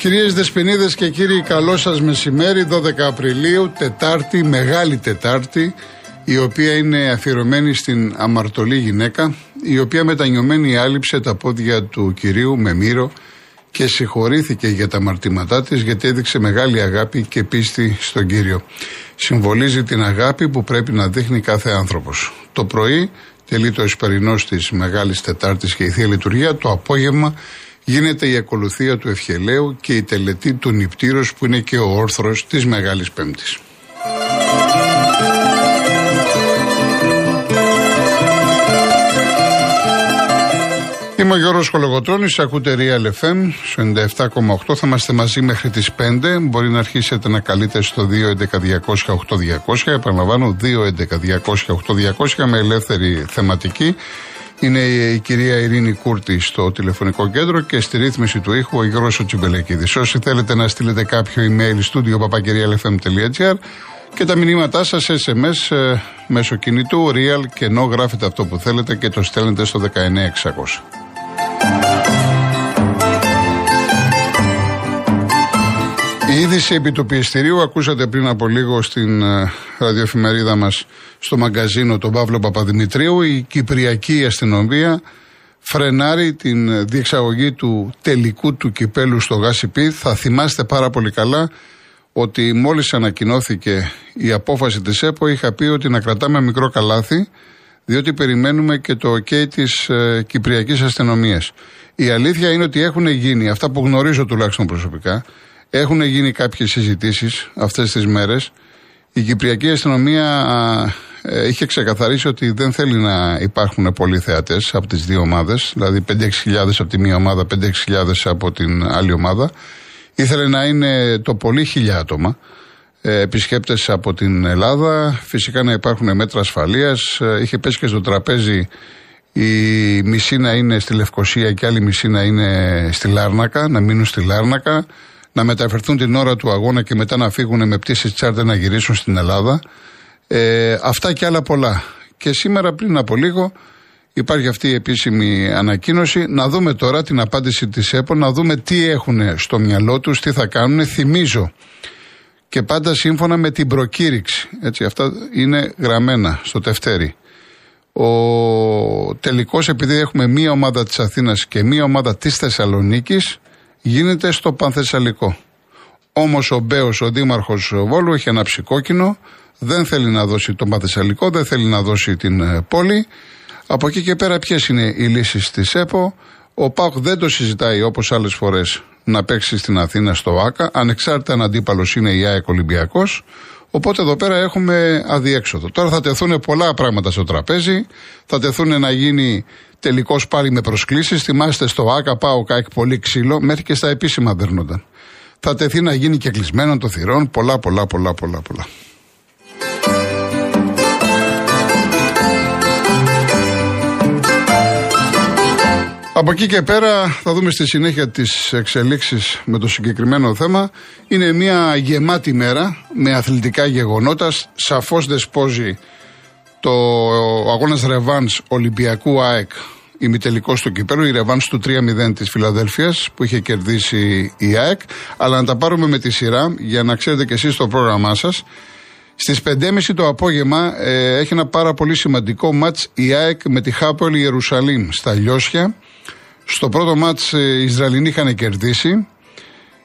Κυρίες Δεσποινίδες και κύριοι καλό σας μεσημέρι 12 Απριλίου, Τετάρτη, Μεγάλη Τετάρτη η οποία είναι αφιερωμένη στην αμαρτωλή γυναίκα η οποία μετανιωμένη άλυψε τα πόδια του κυρίου με μύρο και συγχωρήθηκε για τα αμαρτήματά της γιατί έδειξε μεγάλη αγάπη και πίστη στον Κύριο. Συμβολίζει την αγάπη που πρέπει να δείχνει κάθε άνθρωπος. Το πρωί τελεί το εσπερινός της Μεγάλης Τετάρτης και η Θεία Λειτουργία, το απόγευμα γίνεται η ακολουθία του Ευχελαίου και η τελετή του νηπτήρος που είναι και ο όρθρος της Μεγάλης Πέμπτης. Είμαι ο Γιώργος Κολογοτρώνης, ακούτε Real FM, 97,8, θα είμαστε μαζί μέχρι τις 5, μπορεί να αρχίσετε να καλείτε στο 211-200-8200, επαναλαμβάνω 211-200-8200 με ελεύθερη θεματική. Είναι η κυρία Ειρήνη Κούρτη στο τηλεφωνικό κέντρο και στη ρύθμιση του ήχου ο Γιώργος Τσιμπελεκίδης. Όσοι θέλετε να στείλετε κάποιο email studio papakirialfm.gr και τα μηνύματά σας SMS ε, μέσω κινητού real και ενώ γράφετε αυτό που θέλετε και το στέλνετε στο 19600. Η είδηση επί του πιεστηρίου ακούσατε πριν από λίγο στην ε, ραδιοεφημερίδα μας στο μαγκαζίνο τον Παύλο Παπαδημητρίου η Κυπριακή αστυνομία φρενάρει την διεξαγωγή του τελικού του κυπέλου στο ΓΑΣΙΠΗ. Θα θυμάστε πάρα πολύ καλά ότι μόλις ανακοινώθηκε η απόφαση της ΕΠΟ είχα πει ότι να κρατάμε μικρό καλάθι διότι περιμένουμε και το OK της ε, Κυπριακής αστυνομίας. Η αλήθεια είναι ότι έχουν γίνει, αυτά που γνωρίζω τουλάχιστον προσωπικά, έχουν γίνει κάποιες συζητήσεις αυτές τις μέρες. Η Κυπριακή αστυνομία ε, είχε ξεκαθαρίσει ότι δεν θέλει να υπάρχουν πολλοί θεατές από τις δύο ομάδες, δηλαδή 5-6 από τη μία ομάδα, 5-6 από την άλλη ομάδα. Ήθελε να είναι το πολύ χιλιά άτομα ε, επισκέπτες από την Ελλάδα. Φυσικά να υπάρχουν μέτρα ασφαλείας. Ε, είχε πέσει και στο τραπέζι η μισή να είναι στη Λευκοσία και άλλη μισή να είναι στη Λάρνακα, να μείνουν στη Λάρνακα, να μεταφερθούν την ώρα του αγώνα και μετά να φύγουν με πτήσεις τσάρτερ να γυρίσουν στην Ελλάδα. Ε, αυτά και άλλα πολλά. Και σήμερα πριν από λίγο υπάρχει αυτή η επίσημη ανακοίνωση. Να δούμε τώρα την απάντηση της ΕΠΟ, να δούμε τι έχουν στο μυαλό τους, τι θα κάνουν. Θυμίζω και πάντα σύμφωνα με την προκήρυξη. Έτσι, αυτά είναι γραμμένα στο τευτέρι. Ο τελικός επειδή έχουμε μία ομάδα της Αθήνας και μία ομάδα της Θεσσαλονίκης γίνεται στο Πανθεσσαλικό. Όμως ο Μπέος, ο δήμαρχος Βόλου έχει ένα ψηκόκινο, δεν θέλει να δώσει τον Πανθεσσαλικό, δεν θέλει να δώσει την ε, πόλη. Από εκεί και πέρα ποιες είναι οι λύσεις της ΕΠΟ; Ο ΠΑΟΚ δεν το συζητάει όπως άλλες φορές να παίξει στην Αθήνα στο ΆΚΑ, ανεξάρτητα αν αντίπαλος είναι η ΑΕΚ Ολυμπιακός. Οπότε εδώ πέρα έχουμε αδιέξοδο. Τώρα θα τεθούν πολλά πράγματα στο τραπέζι. Θα τεθούν να γίνει τελικώς πάλι με προσκλήσεις. Θυμάστε στο ΆΚΑ, πάω ΚΑΕΚ πολύ ξύλο, μέχρι και στα επίσημα δέρνονταν. Θα τεθεί να γίνει και κλεισμένο των θυρών. Πολλά, πολλά, πολλά, πολλά, πολλά. Από εκεί και πέρα θα δούμε στη συνέχεια τις εξελίξεις με το συγκεκριμένο θέμα. Είναι μια γεμάτη μέρα με αθλητικά γεγονότα. Σαφώς δεσπόζει το αγώνας Ρεβάνς Ολυμπιακού ΑΕΚ ημιτελικός του κυπέλου, η Ρεβάνς του 3-0 της Φιλαδέλφειας που είχε κερδίσει η ΑΕΚ. Αλλά να τα πάρουμε με τη σειρά για να ξέρετε και εσείς το πρόγραμμά σας. Στις 5.30 το απόγευμα ε, έχει ένα πάρα πολύ σημαντικό μάτς η ΑΕΚ με τη Χάπολη Ιερουσαλήμ στα Λιώσια. Στο πρώτο μάτς ε, οι Ισραηλινοί είχαν κερδίσει.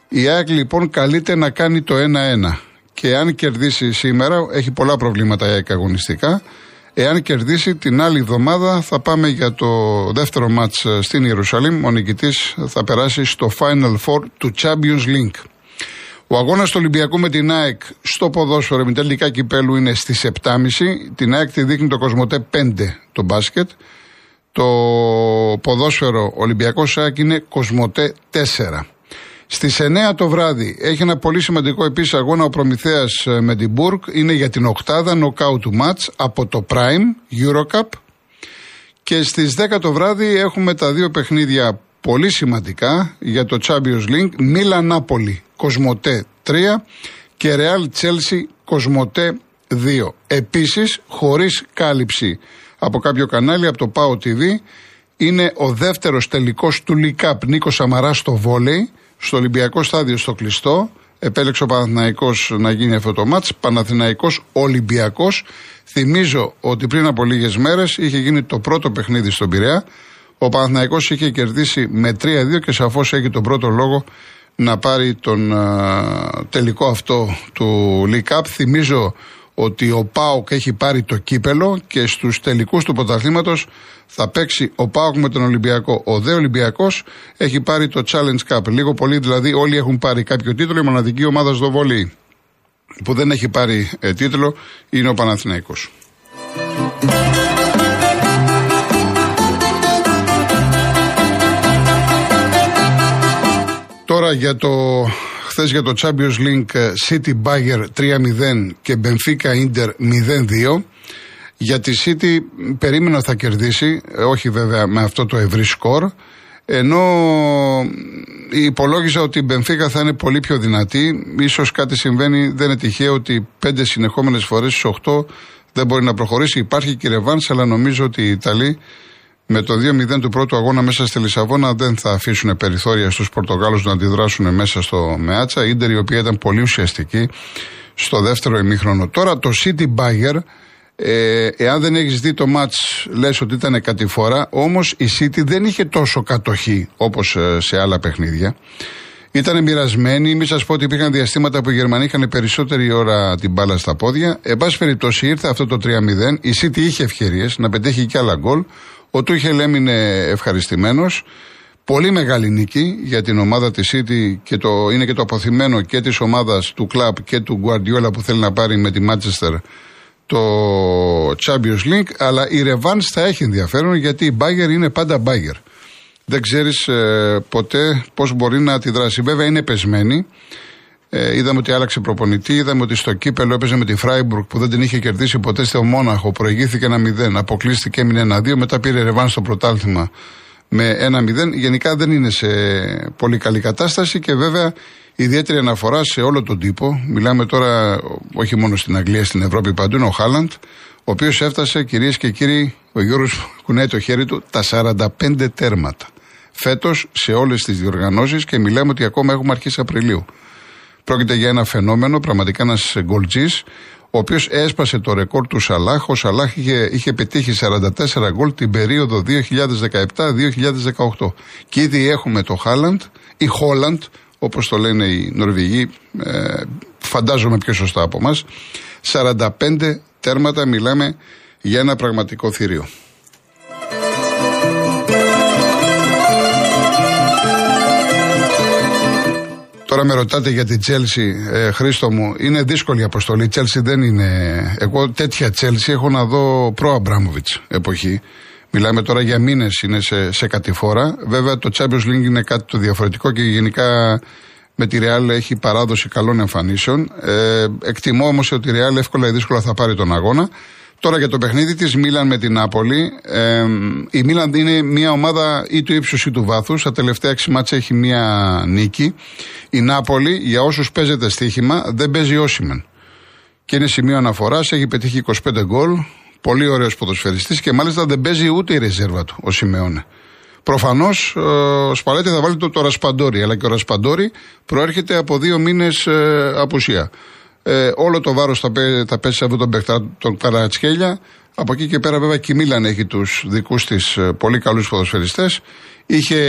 Η ΑΕΚ λοιπόν καλείται να κάνει το 1-1. Και αν κερδίσει σήμερα, έχει πολλά προβλήματα η ΑΕΚ αγωνιστικά. Εάν κερδίσει την άλλη εβδομάδα θα πάμε για το δεύτερο μάτς ε, στην Ιερουσαλήμ. Ο νικητής θα περάσει στο Final Four του Champions League. Ο αγώνας του Ολυμπιακού με την ΑΕΚ στο ποδόσφαιρο με τελικά κυπέλου είναι στις 7.30. Την ΑΕΚ τη δείχνει το Κοσμοτέ 5 το μπάσκετ. Το ποδόσφαιρο Ολυμπιακός ΣΑΚ είναι Κοσμοτέ 4. Στις 9 το βράδυ έχει ένα πολύ σημαντικό επίσης αγώνα ο Προμηθέας ε, με την Μπουργκ. Είναι για την οκτάδα νοκάου του μάτς από το Prime Eurocup. Και στις 10 το βράδυ έχουμε τα δύο παιχνίδια πολύ σημαντικά για το Champions League. Μίλα Νάπολη Κοσμοτέ 3 και Real Chelsea Κοσμοτέ 2. Επίσης χωρίς κάλυψη από κάποιο κανάλι, από το PAO TV. Είναι ο δεύτερος τελικός του Λικάπ Νίκος Σαμαράς στο βόλεϊ, στο Ολυμπιακό στάδιο στο κλειστό. Επέλεξε ο Παναθηναϊκός να γίνει αυτό το μάτς. Παναθηναϊκός Ολυμπιακός. Θυμίζω ότι πριν από λίγες μέρες είχε γίνει το πρώτο παιχνίδι στον Πειραιά. Ο Παναθηναϊκός είχε κερδίσει με 3-2 και σαφώς έχει τον πρώτο λόγο να πάρει τον τελικό αυτό του League Cup. Θυμίζω ότι ο Πάοκ έχει πάρει το κύπελο και στους τελικούς του πρωταθλήματος θα παίξει ο Πάοκ με τον Ολυμπιακό. Ο δε Ολυμπιακός έχει πάρει το Challenge Cup. Λίγο πολύ δηλαδή όλοι έχουν πάρει κάποιο τίτλο. Η μοναδική ομάδα στο βολί που δεν έχει πάρει ε, τίτλο είναι ο Παναθηναϊκός. Τώρα για το χθες για το Champions League ε, City Bayer 3-0 και Benfica Inter 0-2. Για τη City περίμενα θα κερδίσει, ε, όχι βέβαια με αυτό το ευρύ σκορ, ενώ υπολόγιζα ότι η Benfica θα είναι πολύ πιο δυνατή. Ίσως κάτι συμβαίνει, δεν είναι τυχαίο ότι πέντε συνεχόμενες φορές στις 8 δεν μπορεί να προχωρήσει. Υπάρχει και ρεβάνς, αλλά νομίζω ότι οι Ιταλοί με το 2-0 του πρώτου αγώνα μέσα στη Λισαβόνα δεν θα αφήσουν περιθώρια στους Πορτογάλους να αντιδράσουν μέσα στο Μεάτσα. Ίντερ η οποία ήταν πολύ ουσιαστική στο δεύτερο ημίχρονο. Τώρα το City Bagger, ε, εάν δεν έχεις δει το μάτς λες ότι ήταν κατηφόρα, όμως η City δεν είχε τόσο κατοχή όπως ε, σε άλλα παιχνίδια. Ήταν μοιρασμένοι. Μην σας πω ότι υπήρχαν διαστήματα που οι Γερμανοί είχαν περισσότερη ώρα την μπάλα στα πόδια. Εν πάση περιπτώσει ήρθε αυτό το 3-0. Η City είχε ευκαιρίες να πετύχει και άλλα γκολ. Ο Τούχελ έμεινε ευχαριστημένος. Πολύ μεγάλη νίκη για την ομάδα της City και το, είναι και το αποθυμένο και της ομάδας του κλαμπ και του Guardiola που θέλει να πάρει με τη Manchester το Champions League. Αλλά η Revans θα έχει ενδιαφέρον γιατί η Bayern είναι πάντα Bayern. Δεν ξέρεις ε, ποτέ πώς μπορεί να αντιδράσει. Βέβαια είναι πεσμένη. Ε, είδαμε ότι άλλαξε προπονητή. Είδαμε ότι στο κύπελο έπαιζε με τη Φράιμπουργκ που δεν την είχε κερδίσει ποτέ στο Μόναχο. Προηγήθηκε ένα 0, αποκλείστηκε, έμεινε ένα 2. Μετά πήρε ρεβάνς στο πρωτάθλημα με ένα 0. Γενικά δεν είναι σε πολύ καλή κατάσταση και βέβαια ιδιαίτερη αναφορά σε όλο τον τύπο. Μιλάμε τώρα όχι μόνο στην Αγγλία, στην Ευρώπη παντού, είναι ο Χάλαντ, ο οποίος έφτασε κυρίες και κύριοι, ο Γιώργος κουνάει το χέρι του, τα 45 τέρματα. Φέτος σε όλες τις διοργανώσεις και μιλάμε ότι ακόμα έχουμε αρχίσει Απριλίου. Πρόκειται για ένα φαινόμενο, πραγματικά ένας γκολτζής, ο οποίος έσπασε το ρεκόρ του Σαλάχ. Ο Σαλάχ είχε, είχε πετύχει 44 γκολ την περίοδο 2017-2018. Και ήδη έχουμε το Χάλαντ ή Χόλαντ, όπως το λένε οι Νορβηγοί, ε, φαντάζομαι πιο σωστά από εμάς. 45 τέρματα μιλάμε για ένα πραγματικό θηρίο. Τώρα με ρωτάτε για την Τσέλσι, ε, Χρήστο μου, είναι δύσκολη η αποστολή. Η Τσέλσι δεν είναι. Εγώ τέτοια Τσέλσι έχω να δω προ Αμπράμοβιτ εποχή. Μιλάμε τώρα για μήνες, είναι σε, σε κατηφόρα. Βέβαια το Champions League είναι κάτι το διαφορετικό και γενικά με τη Real έχει παράδοση καλών εμφανίσεων. Ε, εκτιμώ όμως ότι η Real εύκολα ή δύσκολα θα πάρει τον αγώνα. Τώρα για το παιχνίδι της Μίλαν με την Νάπολη. Ε, η Μίλαν είναι μια ομάδα ή του ύψους ή του βάθους. Τα τελευταία 6 μάτσα έχει μια νίκη. Η Νάπολη, για όσους παίζεται στοίχημα, δεν παίζει όσημεν. Και είναι σημείο αναφοράς, έχει πετύχει 25 γκολ. Πολύ ωραίος ποδοσφαιριστής και μάλιστα δεν παίζει ούτε η ρεζέρβα του, ο Σιμεώνε. Προφανώς ε, ο Σπαλέτη θα βάλει το, το Ρασπαντόρι, αλλά και ο Ρασπαντόρι προέρχεται από δύο μήνες ε, απουσία. Ε, όλο το βάρος θα, θα πέσει σε αυτόν τον παιχτά, τον Καρατσχέλια. Από εκεί και πέρα, βέβαια, και η Μίλαν έχει τους δικούς της ε, πολύ καλούς ποδοσφαιριστές. Είχε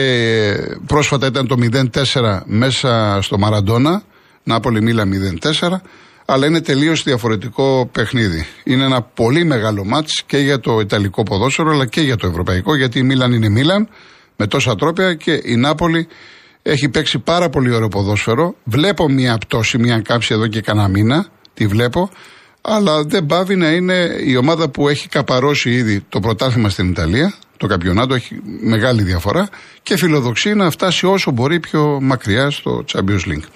πρόσφατα ήταν το 0-4 μέσα στο Μαραντόνα. Νάπολη Μίλα 0-4. Αλλά είναι τελείως διαφορετικό παιχνίδι. Είναι ένα πολύ μεγάλο μάτς και για το Ιταλικό ποδόσφαιρο αλλά και για το Ευρωπαϊκό γιατί η Μίλαν είναι Μίλαν με τόσα τρόπια και η Νάπολη έχει παίξει πάρα πολύ ωραίο ποδόσφαιρο. Βλέπω μια πτώση, μια κάψη εδώ και κανένα μήνα. Τη βλέπω. Αλλά δεν πάβει να είναι η ομάδα που έχει καπαρώσει ήδη το πρωτάθλημα στην Ιταλία. Το καπιονάτο έχει μεγάλη διαφορά και φιλοδοξεί να φτάσει όσο μπορεί πιο μακριά στο Champions League.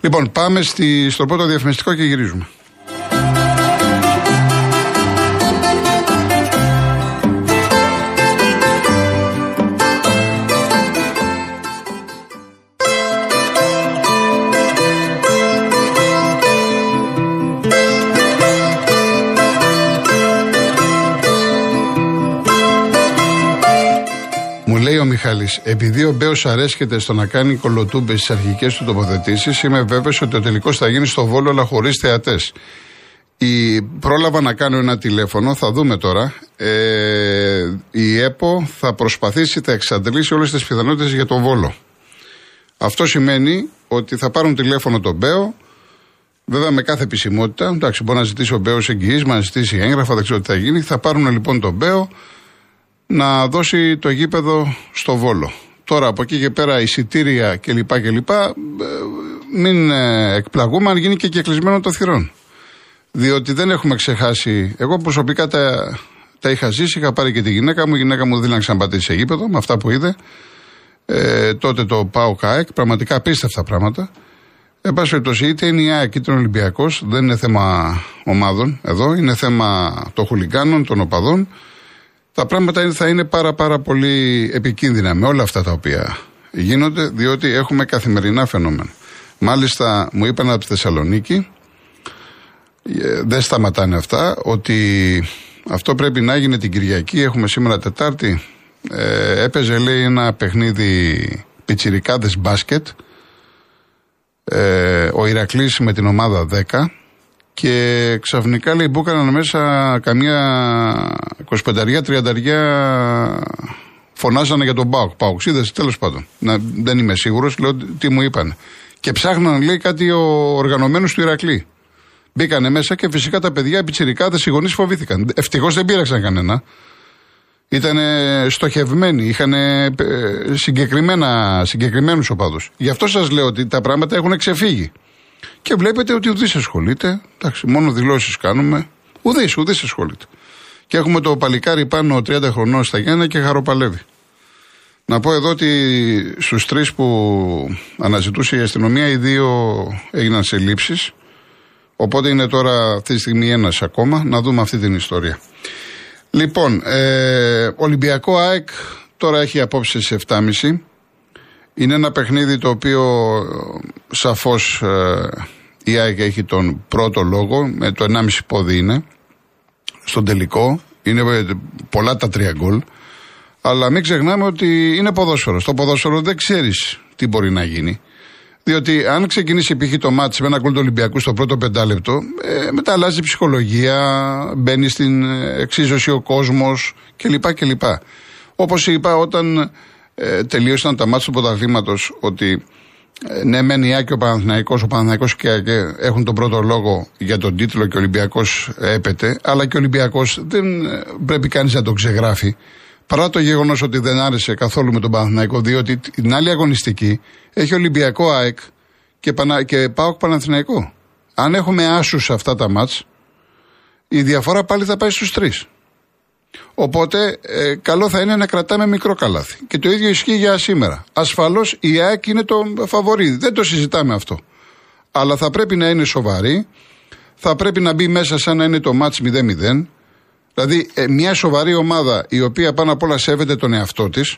Λοιπόν, πάμε στη, στο πρώτο διαφημιστικό και γυρίζουμε. λέει ο Μιχάλης, επειδή ο Μπέος αρέσκεται στο να κάνει κολοτούμπες στις αρχικές του τοποθετήσεις, είμαι βέβαιος ότι ο τελικός θα γίνει στο βόλο, αλλά χωρίς θεατές. Η, πρόλαβα να κάνω ένα τηλέφωνο, θα δούμε τώρα. Ε, η ΕΠΟ θα προσπαθήσει, θα εξαντλήσει όλες τις πιθανότητες για τον βόλο. Αυτό σημαίνει ότι θα πάρουν τηλέφωνο τον Μπέο, βέβαια με κάθε επισημότητα. Εντάξει, μπορεί να ζητήσει ο Μπέος εγγυήσει, να ζητήσει έγγραφα, δεν ξέρω τι θα γίνει. Θα πάρουν λοιπόν τον Μπέο να δώσει το γήπεδο στο Βόλο. Τώρα από εκεί και πέρα εισιτήρια κλπ. κλπ. Ε, μην ε, εκπλαγούμε αν γίνει και κεκλεισμένο το θυρών. Διότι δεν έχουμε ξεχάσει. Εγώ προσωπικά τα, τα είχα ζήσει, είχα πάρει και τη γυναίκα μου. Η γυναίκα μου δεν να ξαναπατήσει σε γήπεδο με αυτά που είδε. Ε, τότε το πάω ΚΑΕΚ, πραγματικά απίστευτα πράγματα. Εν πάση περιπτώσει, είτε είναι η ΑΕΚ είτε ο Ολυμπιακός, δεν είναι θέμα ομάδων εδώ, είναι θέμα των χουλιγκάνων, των οπαδών. Τα πράγματα θα είναι πάρα πάρα πολύ επικίνδυνα με όλα αυτά τα οποία γίνονται, διότι έχουμε καθημερινά φαινόμενα. Μάλιστα, μου είπαν από τη Θεσσαλονίκη, ε, δεν σταματάνε αυτά, ότι αυτό πρέπει να γίνει την Κυριακή. Έχουμε σήμερα Τετάρτη. Ε, έπαιζε, λέει, ένα παιχνίδι πιτσιρικάδες μπάσκετ. Ε, ο Ηρακλής με την ομάδα 10 και ξαφνικά λέει μπούκαναν μέσα καμία 25-30 φωνάζανε για τον Πάοκ. Παοξίδε, τέλος πάντων. Να, δεν είμαι σίγουρος, λέω τι μου είπαν. Και ψάχναν, λέει, κάτι ο οργανωμένος του Ηρακλή. Μπήκανε μέσα και φυσικά τα παιδιά, οι πιτσιρικάδες, οι γονείς φοβήθηκαν. Ευτυχώς δεν πήραξαν κανένα. Ήταν στοχευμένοι, είχαν συγκεκριμένα, συγκεκριμένους οπαδούς. Γι' αυτό σας λέω ότι τα πράγματα έχουν ξεφύγει. Και βλέπετε ότι ουδής ασχολείται, εντάξει, μόνο δηλώσεις κάνουμε, ουδής, ουδής ασχολείται. Και έχουμε το παλικάρι πάνω 30 χρονών στα Γιάννα και χαροπαλεύει. Να πω εδώ ότι στους τρεις που αναζητούσε η αστυνομία, οι δύο έγιναν σε λήψεις. Οπότε είναι τώρα αυτή τη στιγμή ένας ακόμα. Να δούμε αυτή την ιστορία. Λοιπόν, ε, Ολυμπιακό ΑΕΚ τώρα έχει απόψε σε 7.30. Είναι ένα παιχνίδι το οποίο σαφώς ε, η ΑΕΚ έχει τον πρώτο λόγο, με το 1,5 πόδι είναι, στον τελικό. Είναι ε, πολλά τα τρία γκολ. Αλλά μην ξεχνάμε ότι είναι ποδόσφαιρος. Στο ποδόσφαιρο δεν ξέρεις τι μπορεί να γίνει. Διότι αν ξεκινήσει π.χ. το μάτς με ένα γκολ του Ολυμπιακού στο πρώτο πεντάλεπτο, ε, μετά αλλάζει η ψυχολογία, μπαίνει στην εξίσωση ο κόσμος κλπ. κλπ. Όπως είπα, όταν ε, τελείωσαν τα μάτια του πρωταθλήματος, ότι ε, ναι, μεν η Άκη ο Παναθηναϊκός, ο Παναθηναϊκός και έχουν τον πρώτο λόγο για τον τίτλο και ο Ολυμπιακός έπεται, αλλά και ο Ολυμπιακός δεν ε, πρέπει κανείς να τον ξεγράφει. Παρά το γεγονός ότι δεν άρεσε καθόλου με τον Παναθηναϊκό, διότι την άλλη αγωνιστική έχει Ολυμπιακό ΑΕΚ και, Πανα... και ΠΑΟΚ Παναθηναϊκό. Αν έχουμε άσους σε αυτά τα μάτς, η διαφορά πάλι θα πάει στους τρεις. Οπότε, ε, καλό θα είναι να κρατάμε μικρό καλάθι. Και το ίδιο ισχύει για σήμερα. Ασφαλώς η ΑΕΚ είναι το φαβορή. Δεν το συζητάμε αυτό. Αλλά θα πρέπει να είναι σοβαρή. Θα πρέπει να μπει μέσα σαν να είναι το μάτς 0-0. Δηλαδή, ε, μια σοβαρή ομάδα η οποία πάνω απ' όλα σέβεται τον εαυτό της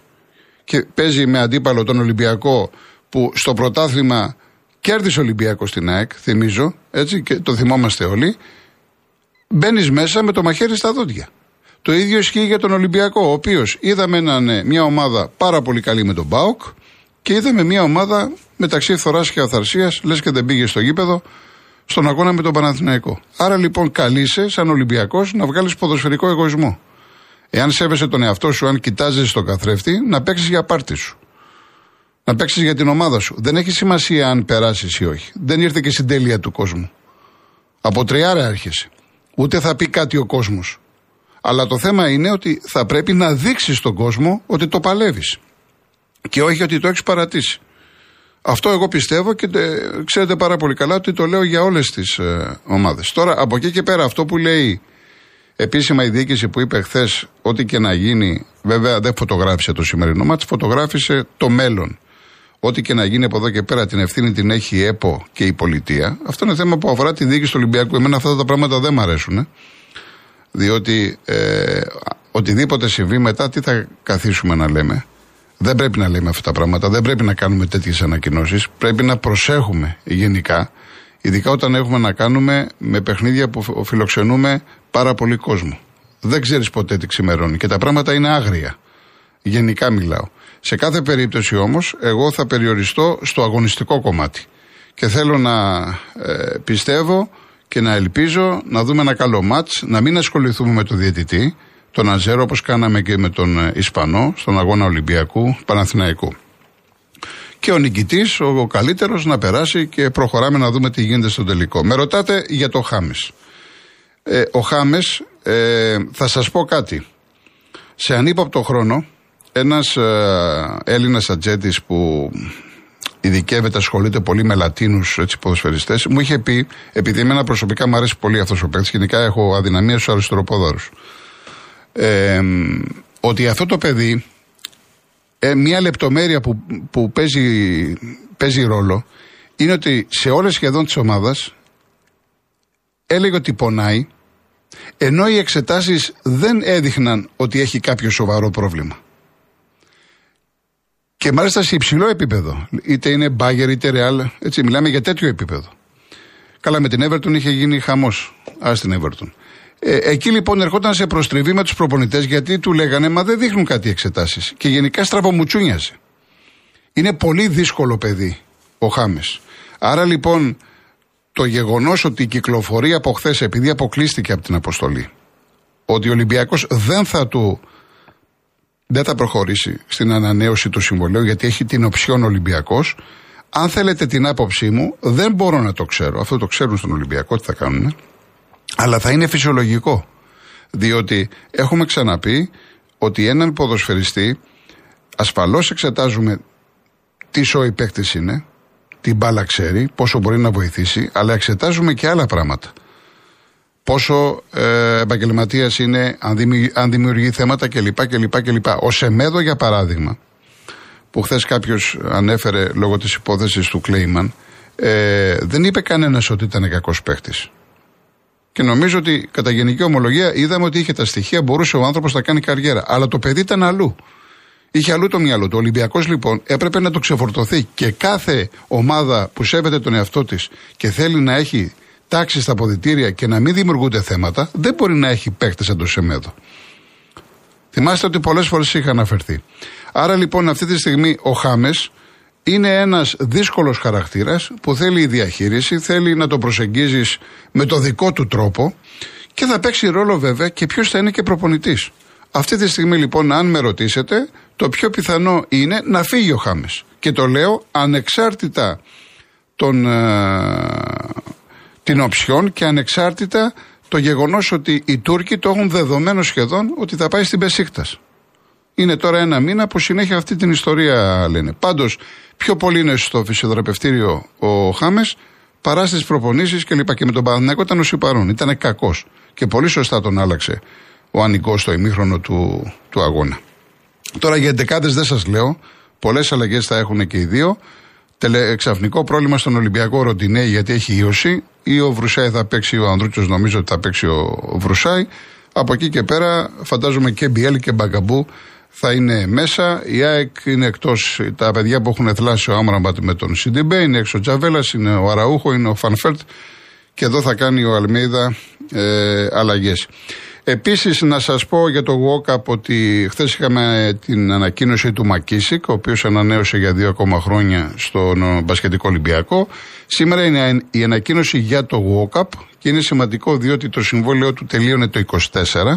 και παίζει με αντίπαλο τον Ολυμπιακό που στο πρωτάθλημα κέρδισε ο Ολυμπιακός στην ΑΕΚ, θυμίζω, έτσι, και το θυμόμαστε όλοι. Μπαίνεις μέσα με το μαχαίρι στα δόντια. Το ίδιο ισχύει για τον Ολυμπιακό, ο οποίος είδαμε να είναι μια ομάδα πάρα πολύ καλή με τον Μπάουκ και είδαμε μια ομάδα μεταξύ φθορά και αθαρσίας, λες και δεν πήγε στο γήπεδο, στον αγώνα με τον Παναθηναϊκό. Άρα λοιπόν καλείσαι σαν Ολυμπιακός να βγάλεις ποδοσφαιρικό εγωισμό. Εάν σέβεσαι τον εαυτό σου, αν κοιτάζεις στον καθρέφτη, να παίξεις για πάρτι σου. Να παίξεις για την ομάδα σου. Δεν έχει σημασία αν περάσεις ή όχι. Δεν ήρθε και στην τέλεια του κόσμου. Από τριάρα έρχεσαι. Ούτε θα πει κάτι ο κόσμος. Αλλά το θέμα είναι ότι θα πρέπει να δείξεις στον κόσμο ότι το παλεύεις. Και όχι ότι το έχεις παρατήσει. Αυτό εγώ πιστεύω και ξέρετε πάρα πολύ καλά ότι το λέω για όλες τις ε, ομάδες. Τώρα από εκεί και πέρα αυτό που λέει επίσημα η διοίκηση που είπε χθες ό,τι και να γίνει, βέβαια δεν φωτογράφησε το σημερινό μάτι, φωτογράφησε το μέλλον. Ό,τι και να γίνει από εδώ και πέρα την ευθύνη την έχει η ΕΠΟ και η πολιτεία. Αυτό είναι θέμα που αφορά τη διοίκηση του Ολυμπιακού. Εμένα αυτά τα πράγματα δεν μου αρέσουν. Διότι ε, οτιδήποτε συμβεί μετά, τι θα καθίσουμε να λέμε. Δεν πρέπει να λέμε αυτά τα πράγματα, δεν πρέπει να κάνουμε τέτοιες ανακοινώσεις. Πρέπει να προσέχουμε γενικά, ειδικά όταν έχουμε να κάνουμε με παιχνίδια που φιλοξενούμε πάρα πολύ κόσμο. Δεν ξέρεις ποτέ τι ξημερώνει και τα πράγματα είναι άγρια. Γενικά μιλάω. Σε κάθε περίπτωση όμως, εγώ θα περιοριστώ στο αγωνιστικό κομμάτι. Και θέλω να ε, πιστεύω και να ελπίζω να δούμε ένα καλό μάτς, να μην ασχοληθούμε με το διαιτητή, τον Αζέρο όπως κάναμε και με τον ε, Ισπανό στον αγώνα Ολυμπιακού Παναθηναϊκού. Και ο νικητής, ο, ο καλύτερος, να περάσει και προχωράμε να δούμε τι γίνεται στο τελικό. Με ρωτάτε για το Χάμες. Ε, ο Χάμες, ε, θα σας πω κάτι. Σε ανύποπτο χρόνο, ένας ε, Έλληνας ατζέτη που ειδικεύεται, ασχολείται πολύ με Λατίνους ποδοσφαιριστές, μου είχε πει, επειδή εμένα προσωπικά μου αρέσει πολύ αυτός ο παίκτης, γενικά έχω αδυναμία στους αριστεροπόδαρους. Ε, ότι αυτό το παιδί, ε, μια λεπτομέρεια που, που παίζει, παίζει ρόλο, είναι ότι σε όλες σχεδόν τις ομάδες έλεγε ότι πονάει, ενώ οι εξετάσεις δεν έδειχναν ότι έχει κάποιο σοβαρό πρόβλημα. Και μάλιστα σε υψηλό επίπεδο. Είτε είναι μπάγκερ είτε ρεάλ. Έτσι, μιλάμε για τέτοιο επίπεδο. Καλά, με την Everton είχε γίνει χαμός. Α την Everton. Ε, εκεί λοιπόν ερχόταν σε προστριβή με τους προπονητές γιατί του λέγανε Μα δεν δείχνουν κάτι εξετάσεις. Και γενικά στραβομουτσούνιαζε. Είναι πολύ δύσκολο παιδί ο Χάμες. Άρα λοιπόν το γεγονός ότι η κυκλοφορία από χθες επειδή αποκλείστηκε από την αποστολή ότι ο Ολυμπιακός δεν θα του δεν θα προχωρήσει στην ανανέωση του συμβολέου γιατί έχει την οψιόν Ολυμπιακός. Αν θέλετε την άποψή μου, δεν μπορώ να το ξέρω. Αυτό το ξέρουν στον Ολυμπιακό τι θα κάνουν. Αλλά θα είναι φυσιολογικό. Διότι έχουμε ξαναπεί ότι έναν ποδοσφαιριστή ασφαλώς εξετάζουμε τι σοϊ παίκτη είναι, τι μπάλα ξέρει, πόσο μπορεί να βοηθήσει, αλλά εξετάζουμε και άλλα πράγματα πόσο ε, επαγγελματίας είναι, αν, δημιουργεί θέματα κλπ. κλπ, κλπ. Ο Σεμέδο, για παράδειγμα, που χθες κάποιος ανέφερε λόγω της υπόθεσης του Κλέιμαν, ε, δεν είπε κανένας ότι ήταν κακός παίχτης. Και νομίζω ότι κατά γενική ομολογία είδαμε ότι είχε τα στοιχεία, μπορούσε ο άνθρωπος να κάνει καριέρα. Αλλά το παιδί ήταν αλλού. Είχε αλλού το μυαλό του. Ο Ολυμπιακός λοιπόν έπρεπε να το ξεφορτωθεί και κάθε ομάδα που σέβεται τον εαυτό της και θέλει να έχει τάξη στα ποδητήρια και να μην δημιουργούνται θέματα, δεν μπορεί να έχει παίκτες εντός ΣΕΜΕΔΟ. Θυμάστε ότι πολλές φορές είχα αναφερθεί. Άρα λοιπόν αυτή τη στιγμή ο Χάμες είναι ένας δύσκολος χαρακτήρας που θέλει η διαχείριση, θέλει να το προσεγγίζεις με το δικό του τρόπο και θα παίξει ρόλο βέβαια και ποιος θα είναι και προπονητής. Αυτή τη στιγμή λοιπόν, αν με ρωτήσετε, το πιο πιθανό είναι να φύγει ο Χάμες. Και το λέω ανεξάρτητα των ε, την οψιόν και ανεξάρτητα το γεγονός ότι οι Τούρκοι το έχουν δεδομένο σχεδόν ότι θα πάει στην Πεσίκτα. Είναι τώρα ένα μήνα που συνέχεια αυτή την ιστορία λένε. Πάντως, πιο πολύ είναι στο φυσιοδραπευτήριο ο Χάμες παρά στις προπονήσεις και λοιπά. Και με τον Παναθηναϊκό ήταν ο Σιπαρών. Ήταν κακός. Και πολύ σωστά τον άλλαξε ο Ανικός στο ημίχρονο του, του αγώνα. Τώρα για εντεκάδες δεν σας λέω. Πολλές αλλαγές θα έχουν και οι δύο. Τελε, ξαφνικό πρόβλημα στον Ολυμπιακό Ροντινέι γιατί έχει ίωση ή ο Βρουσάη θα παίξει, ο Ανδρούτσος νομίζω ότι θα παίξει ο, ο Βρουσάη. Από εκεί και πέρα φαντάζομαι και Μπιέλ και Μπακαμπού θα είναι μέσα. Η ΑΕΚ είναι εκτός. Τα παιδιά που έχουν θλάση ο Άμραμπατ με τον Σιντιμπέ, είναι έξω ο Τζαβέλας, είναι ο Αραούχο, είναι ο Φαν Βέερτ. Και εδώ θα κάνει ο Αλμέιδα ε, αλλαγές. Επίσης, να σας πω για το Walkup ότι χθες είχαμε την ανακοίνωση του ΜακΚίσικ, ο οποίος ανανέωσε για δύο ακόμα χρόνια στον Μπασκετικό Ολυμπιακό. Σήμερα είναι η ανακοίνωση για το WOCAP και είναι σημαντικό διότι το συμβόλαιό του τελείωνε το 24,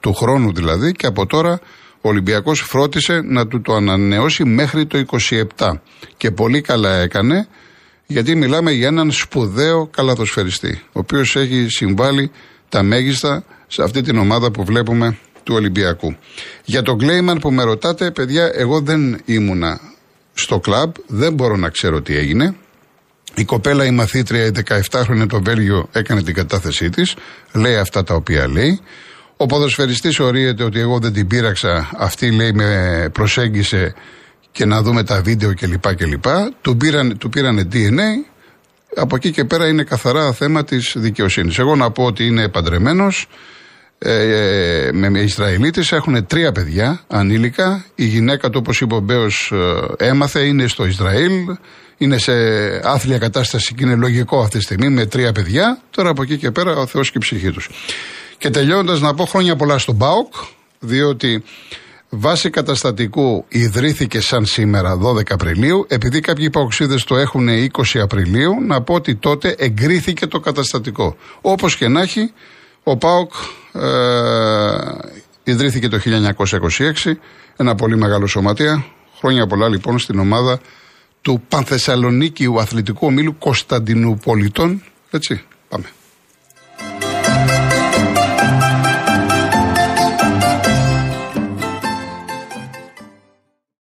του χρόνου δηλαδή, και από τώρα ο Ολυμπιακός φρόντισε να του το ανανεώσει μέχρι το 27. Και πολύ καλά έκανε, γιατί μιλάμε για έναν σπουδαίο καλαθοσφαιριστή, ο οποίος έχει συμβάλει τα μέγιστα σε αυτή την ομάδα που βλέπουμε του Ολυμπιακού. Για τον Κλέιμαν που με ρωτάτε, παιδιά, εγώ δεν ήμουνα στο κλαμπ, δεν μπορώ να ξέρω τι έγινε. Η κοπέλα, η μαθήτρια, η 17χρονη το Βέλγιο έκανε την κατάθεσή της, λέει αυτά τα οποία λέει. Ο ποδοσφαιριστής ορίεται ότι εγώ δεν την πείραξα, αυτή λέει με προσέγγισε και να δούμε τα βίντεο κλπ. κλπ. Του, πήραν, του πήρανε DNA, από εκεί και πέρα είναι καθαρά θέμα της δικαιοσύνης. Εγώ να πω ότι είναι παντρεμένος, ε, με Ισραηλίτες έχουν τρία παιδιά ανήλικα. Η γυναίκα του, όπως είπε ο Μπέος, ε, έμαθε, είναι στο Ισραήλ, είναι σε άθλια κατάσταση και είναι λογικό αυτή τη στιγμή με τρία παιδιά. Τώρα από εκεί και πέρα ο Θεός και η ψυχή τους. Και τελειώνοντας να πω χρόνια πολλά στον ΠΑΟΚ, διότι Βάση καταστατικού ιδρύθηκε σαν σήμερα 12 Απριλίου. Επειδή κάποιοι υπαοξίδες το έχουν 20 Απριλίου, να πω ότι τότε εγκρίθηκε το καταστατικό. Όπως και να έχει, ο ΠΑΟΚ ε, ιδρύθηκε το 1926, ένα πολύ μεγάλο σωματεία. Χρόνια πολλά λοιπόν στην ομάδα του Πανθεσσαλονίκιου Αθλητικού Ομίλου Κωνσταντινούπολιτων. Έτσι, πάμε.